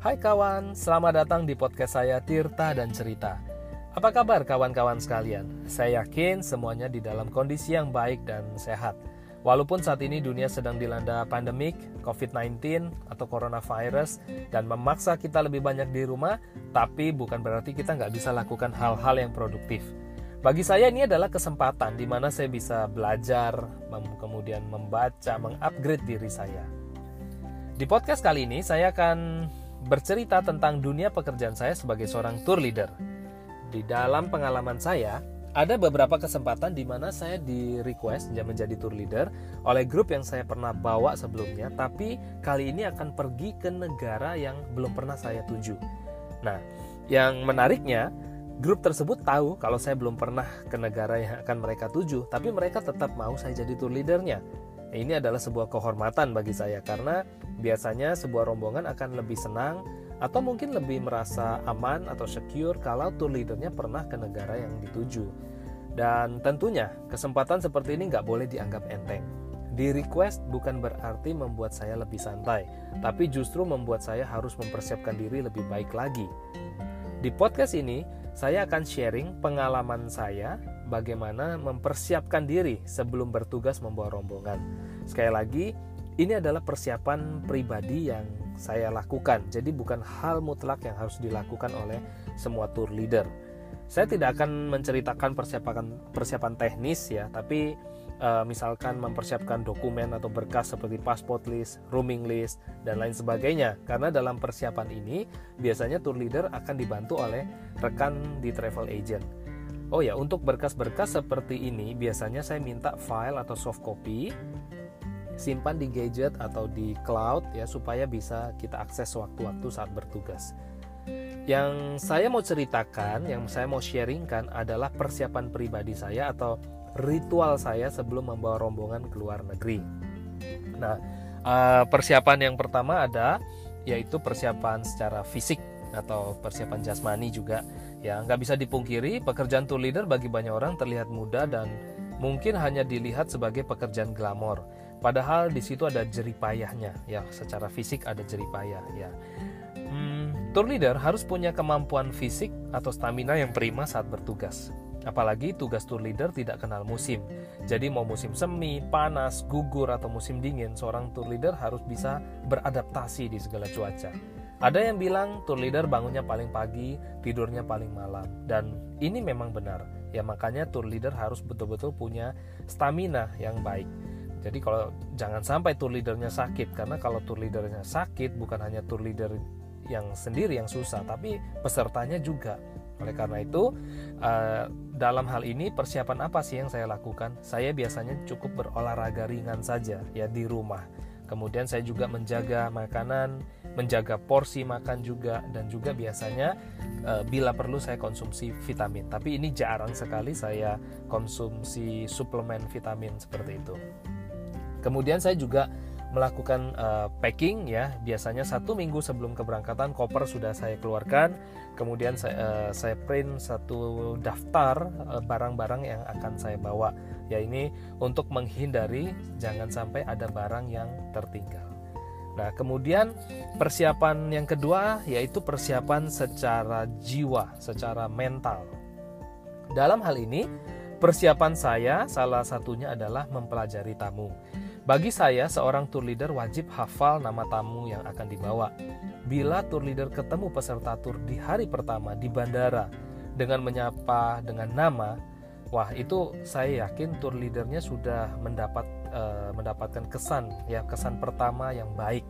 Hai kawan, selamat datang di podcast saya Tirta dan Cerita. Apa kabar kawan-kawan sekalian? Saya yakin semuanya di dalam kondisi yang baik dan sehat. Walaupun saat ini dunia sedang dilanda pandemik, COVID-19 atau coronavirus, dan memaksa kita lebih banyak di rumah, tapi bukan berarti kita nggak bisa lakukan hal-hal yang produktif. Bagi saya ini adalah kesempatan di mana saya bisa belajar, kemudian membaca, mengupgrade diri saya. Di podcast kali ini saya akan bercerita tentang dunia pekerjaan saya sebagai seorang tour leader. Di dalam pengalaman saya, ada beberapa kesempatan di mana saya di request menjadi tour leader oleh grup yang saya pernah bawa sebelumnya, tapi kali ini akan pergi ke negara yang belum pernah saya tuju. Nah, yang menariknya, grup tersebut tahu kalau saya belum pernah ke negara yang akan mereka tuju, tapi mereka tetap mau saya jadi tour leadernya. Ini adalah sebuah kehormatan bagi saya karena biasanya sebuah rombongan akan lebih senang atau mungkin lebih merasa aman atau secure kalau tour leadernya pernah ke negara yang dituju. Dan tentunya kesempatan seperti ini nggak boleh dianggap enteng. Di request bukan berarti membuat saya lebih santai, tapi justru membuat saya harus mempersiapkan diri lebih baik lagi. Di podcast ini, saya akan sharing pengalaman saya bagaimana mempersiapkan diri sebelum bertugas membawa rombongan. Sekali lagi, ini adalah persiapan pribadi yang saya lakukan. Jadi bukan hal mutlak yang harus dilakukan oleh semua tour leader. Saya tidak akan menceritakan persiapan persiapan teknis ya, tapi uh, misalkan mempersiapkan dokumen atau berkas seperti passport list, rooming list, dan lain sebagainya. Karena dalam persiapan ini biasanya tour leader akan dibantu oleh rekan di travel agent. Oh ya, untuk berkas-berkas seperti ini biasanya saya minta file atau soft copy simpan di gadget atau di cloud ya supaya bisa kita akses sewaktu-waktu saat bertugas. Yang saya mau ceritakan, yang saya mau sharingkan adalah persiapan pribadi saya atau ritual saya sebelum membawa rombongan ke luar negeri. Nah, eh, persiapan yang pertama ada yaitu persiapan secara fisik atau persiapan jasmani juga. Ya nggak bisa dipungkiri pekerjaan tour leader bagi banyak orang terlihat mudah dan mungkin hanya dilihat sebagai pekerjaan glamor. Padahal di situ ada jeripayahnya ya secara fisik ada jeripayah ya. Hmm, tour leader harus punya kemampuan fisik atau stamina yang prima saat bertugas. Apalagi tugas tour leader tidak kenal musim. Jadi mau musim semi, panas, gugur atau musim dingin, seorang tour leader harus bisa beradaptasi di segala cuaca. Ada yang bilang tour leader bangunnya paling pagi, tidurnya paling malam. Dan ini memang benar. Ya makanya tour leader harus betul-betul punya stamina yang baik. Jadi kalau jangan sampai tour leadernya sakit karena kalau tour leadernya sakit bukan hanya tour leader yang sendiri yang susah, tapi pesertanya juga. Oleh karena itu, uh, dalam hal ini persiapan apa sih yang saya lakukan? Saya biasanya cukup berolahraga ringan saja ya di rumah. Kemudian saya juga menjaga makanan menjaga porsi makan juga dan juga biasanya e, bila perlu saya konsumsi vitamin. Tapi ini jarang sekali saya konsumsi suplemen vitamin seperti itu. Kemudian saya juga melakukan uh, packing ya. Biasanya satu minggu sebelum keberangkatan koper sudah saya keluarkan. Kemudian saya, uh, saya print satu daftar barang-barang uh, yang akan saya bawa. Ya ini untuk menghindari jangan sampai ada barang yang tertinggal. Nah, kemudian persiapan yang kedua yaitu persiapan secara jiwa, secara mental. Dalam hal ini, persiapan saya salah satunya adalah mempelajari tamu. Bagi saya, seorang tour leader wajib hafal nama tamu yang akan dibawa. Bila tour leader ketemu peserta tour di hari pertama di bandara dengan menyapa dengan nama, wah itu saya yakin tour leadernya sudah mendapat uh, mendapatkan kesan ya kesan pertama yang baik.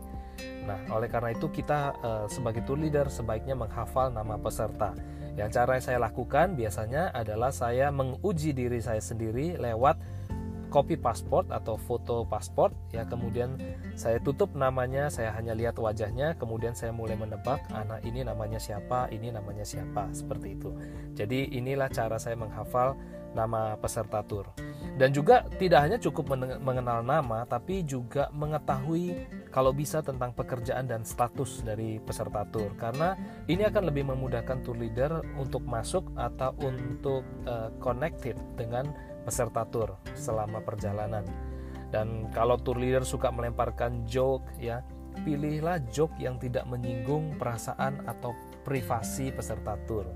Nah, oleh karena itu kita uh, sebagai tour leader sebaiknya menghafal nama peserta. Yang cara saya lakukan biasanya adalah saya menguji diri saya sendiri lewat copy pasport atau foto pasport ya kemudian saya tutup namanya saya hanya lihat wajahnya kemudian saya mulai menebak anak ini namanya siapa ini namanya siapa seperti itu. Jadi inilah cara saya menghafal nama peserta tur dan juga tidak hanya cukup mengenal nama, tapi juga mengetahui kalau bisa tentang pekerjaan dan status dari peserta tour. Karena ini akan lebih memudahkan tour leader untuk masuk atau untuk uh, connected dengan peserta tour selama perjalanan. Dan kalau tour leader suka melemparkan joke ya, pilihlah joke yang tidak menyinggung perasaan atau privasi peserta tur.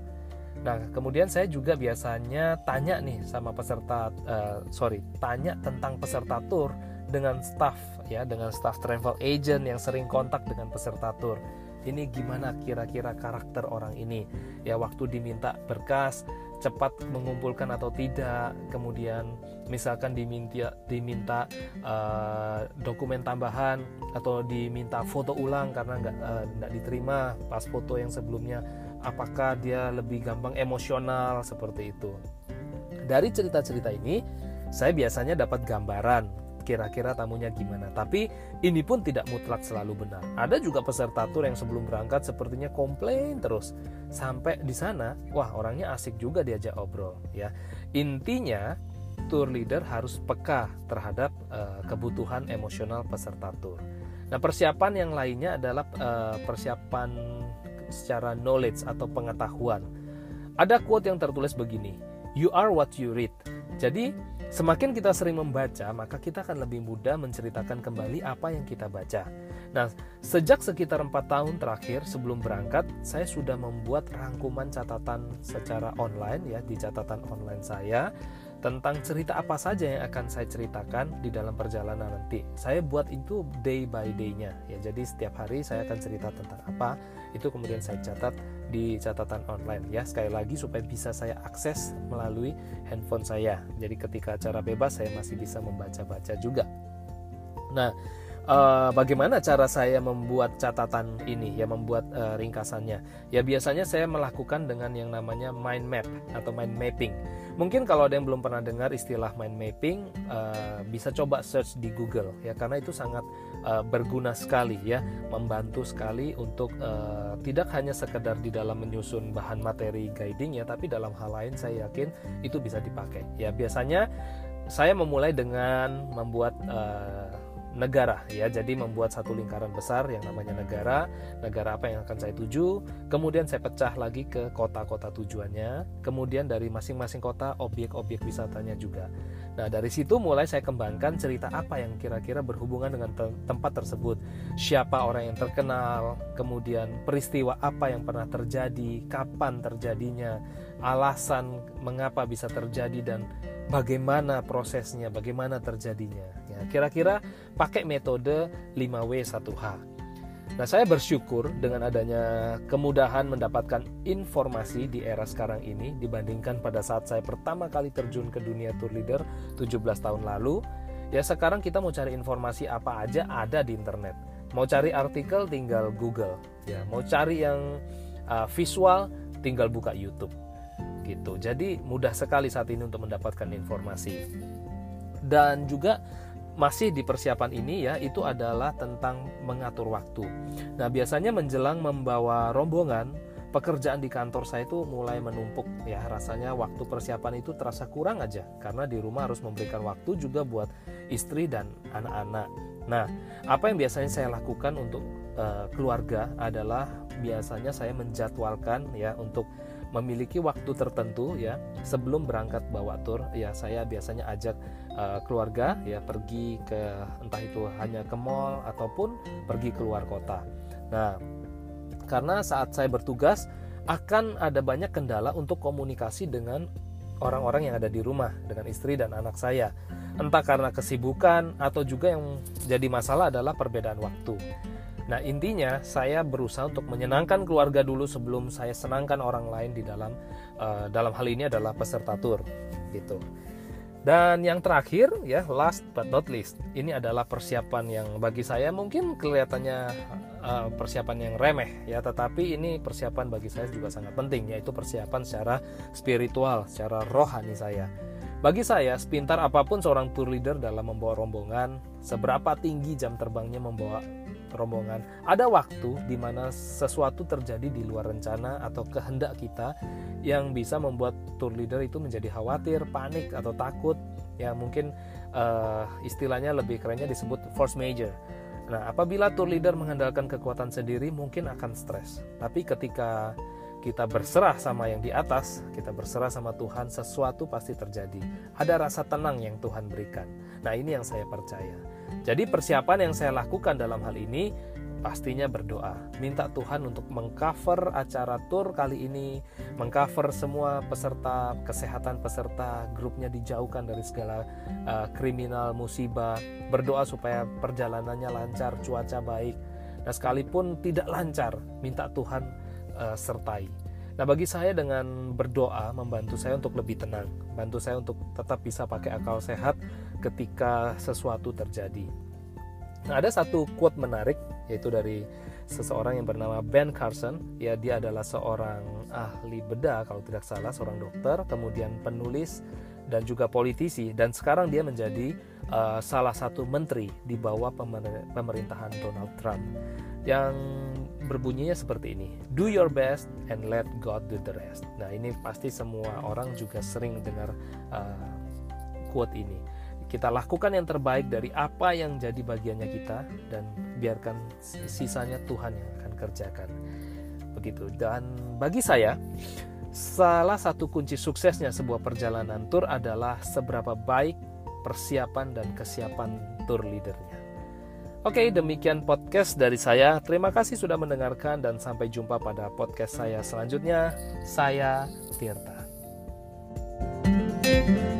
Nah, kemudian saya juga biasanya tanya nih sama peserta, uh, sorry, tanya tentang peserta tur dengan staff ya, dengan staff travel agent yang sering kontak dengan peserta tur. Ini gimana kira-kira karakter orang ini? Ya, waktu diminta berkas, cepat mengumpulkan atau tidak kemudian misalkan diminta diminta uh, dokumen tambahan atau diminta foto ulang karena nggak uh, diterima pas foto yang sebelumnya apakah dia lebih gampang emosional seperti itu dari cerita-cerita ini saya biasanya dapat gambaran kira-kira tamunya gimana. Tapi ini pun tidak mutlak selalu benar. Ada juga peserta tur yang sebelum berangkat sepertinya komplain terus. Sampai di sana, wah orangnya asik juga diajak obrol ya. Intinya tour leader harus peka terhadap uh, kebutuhan emosional peserta tur. Nah, persiapan yang lainnya adalah uh, persiapan secara knowledge atau pengetahuan. Ada quote yang tertulis begini, "You are what you read." Jadi, Semakin kita sering membaca, maka kita akan lebih mudah menceritakan kembali apa yang kita baca. Nah, sejak sekitar 4 tahun terakhir sebelum berangkat, saya sudah membuat rangkuman catatan secara online ya di catatan online saya tentang cerita apa saja yang akan saya ceritakan di dalam perjalanan nanti. Saya buat itu day by day-nya ya. Jadi setiap hari saya akan cerita tentang apa, itu kemudian saya catat di catatan online ya. Sekali lagi supaya bisa saya akses melalui handphone saya. Jadi ketika acara bebas saya masih bisa membaca-baca juga. Nah, uh, bagaimana cara saya membuat catatan ini ya membuat uh, ringkasannya? Ya biasanya saya melakukan dengan yang namanya mind map atau mind mapping. Mungkin kalau ada yang belum pernah dengar istilah mind mapping uh, bisa coba search di Google ya karena itu sangat uh, berguna sekali ya membantu sekali untuk uh, tidak hanya sekedar di dalam menyusun bahan materi guiding ya tapi dalam hal lain saya yakin itu bisa dipakai. Ya biasanya saya memulai dengan membuat uh, negara ya. Jadi membuat satu lingkaran besar yang namanya negara negara apa yang akan saya tuju kemudian saya pecah lagi ke kota-kota tujuannya kemudian dari masing-masing kota objek-objek wisatanya juga. Nah dari situ mulai saya kembangkan cerita apa yang kira-kira berhubungan dengan te tempat tersebut. Siapa orang yang terkenal kemudian peristiwa apa yang pernah terjadi kapan terjadinya alasan mengapa bisa terjadi dan bagaimana prosesnya bagaimana terjadinya Kira-kira pakai metode 5W1H. Nah, saya bersyukur dengan adanya kemudahan mendapatkan informasi di era sekarang ini dibandingkan pada saat saya pertama kali terjun ke dunia tour leader 17 tahun lalu. Ya sekarang kita mau cari informasi apa aja ada di internet. Mau cari artikel tinggal Google, ya. Mau cari yang uh, visual tinggal buka YouTube. Gitu. Jadi mudah sekali saat ini untuk mendapatkan informasi. Dan juga masih di persiapan ini ya itu adalah tentang mengatur waktu. Nah, biasanya menjelang membawa rombongan, pekerjaan di kantor saya itu mulai menumpuk ya rasanya waktu persiapan itu terasa kurang aja karena di rumah harus memberikan waktu juga buat istri dan anak-anak. Nah, apa yang biasanya saya lakukan untuk uh, keluarga adalah biasanya saya menjadwalkan ya untuk memiliki waktu tertentu ya sebelum berangkat bawa tur ya saya biasanya ajak uh, keluarga ya pergi ke entah itu hanya ke mall ataupun pergi keluar kota. Nah, karena saat saya bertugas akan ada banyak kendala untuk komunikasi dengan orang-orang yang ada di rumah dengan istri dan anak saya. Entah karena kesibukan atau juga yang jadi masalah adalah perbedaan waktu. Nah, intinya saya berusaha untuk menyenangkan keluarga dulu sebelum saya senangkan orang lain di dalam uh, dalam hal ini adalah peserta tur gitu. Dan yang terakhir ya last but not least, ini adalah persiapan yang bagi saya mungkin kelihatannya uh, persiapan yang remeh ya, tetapi ini persiapan bagi saya juga sangat penting yaitu persiapan secara spiritual, secara rohani saya. Bagi saya, sepintar apa pun seorang tour leader dalam membawa rombongan, seberapa tinggi jam terbangnya membawa rombongan. Ada waktu di mana sesuatu terjadi di luar rencana atau kehendak kita yang bisa membuat tour leader itu menjadi khawatir, panik atau takut. Ya mungkin uh, istilahnya lebih kerennya disebut force major. Nah, apabila tour leader mengandalkan kekuatan sendiri mungkin akan stres. Tapi ketika kita berserah sama yang di atas, kita berserah sama Tuhan, sesuatu pasti terjadi. Ada rasa tenang yang Tuhan berikan. Nah, ini yang saya percaya. Jadi persiapan yang saya lakukan dalam hal ini pastinya berdoa. Minta Tuhan untuk mengcover acara tour kali ini, mengcover semua peserta, kesehatan peserta, grupnya dijauhkan dari segala uh, kriminal, musibah. Berdoa supaya perjalanannya lancar, cuaca baik. Nah, sekalipun tidak lancar, minta Tuhan uh, sertai. Nah, bagi saya dengan berdoa membantu saya untuk lebih tenang, bantu saya untuk tetap bisa pakai akal sehat ketika sesuatu terjadi. Nah, ada satu quote menarik yaitu dari seseorang yang bernama Ben Carson. Ya, dia adalah seorang ahli bedah kalau tidak salah, seorang dokter, kemudian penulis dan juga politisi dan sekarang dia menjadi uh, salah satu menteri di bawah pemerintahan Donald Trump yang berbunyinya seperti ini do your best and let God do the rest nah ini pasti semua orang juga sering dengar uh, quote ini kita lakukan yang terbaik dari apa yang jadi bagiannya kita dan biarkan sisanya Tuhan yang akan kerjakan. Begitu. Dan bagi saya, salah satu kunci suksesnya sebuah perjalanan tour adalah seberapa baik persiapan dan kesiapan tour leadernya. Oke, demikian podcast dari saya. Terima kasih sudah mendengarkan dan sampai jumpa pada podcast saya selanjutnya. Saya Tirta. thank you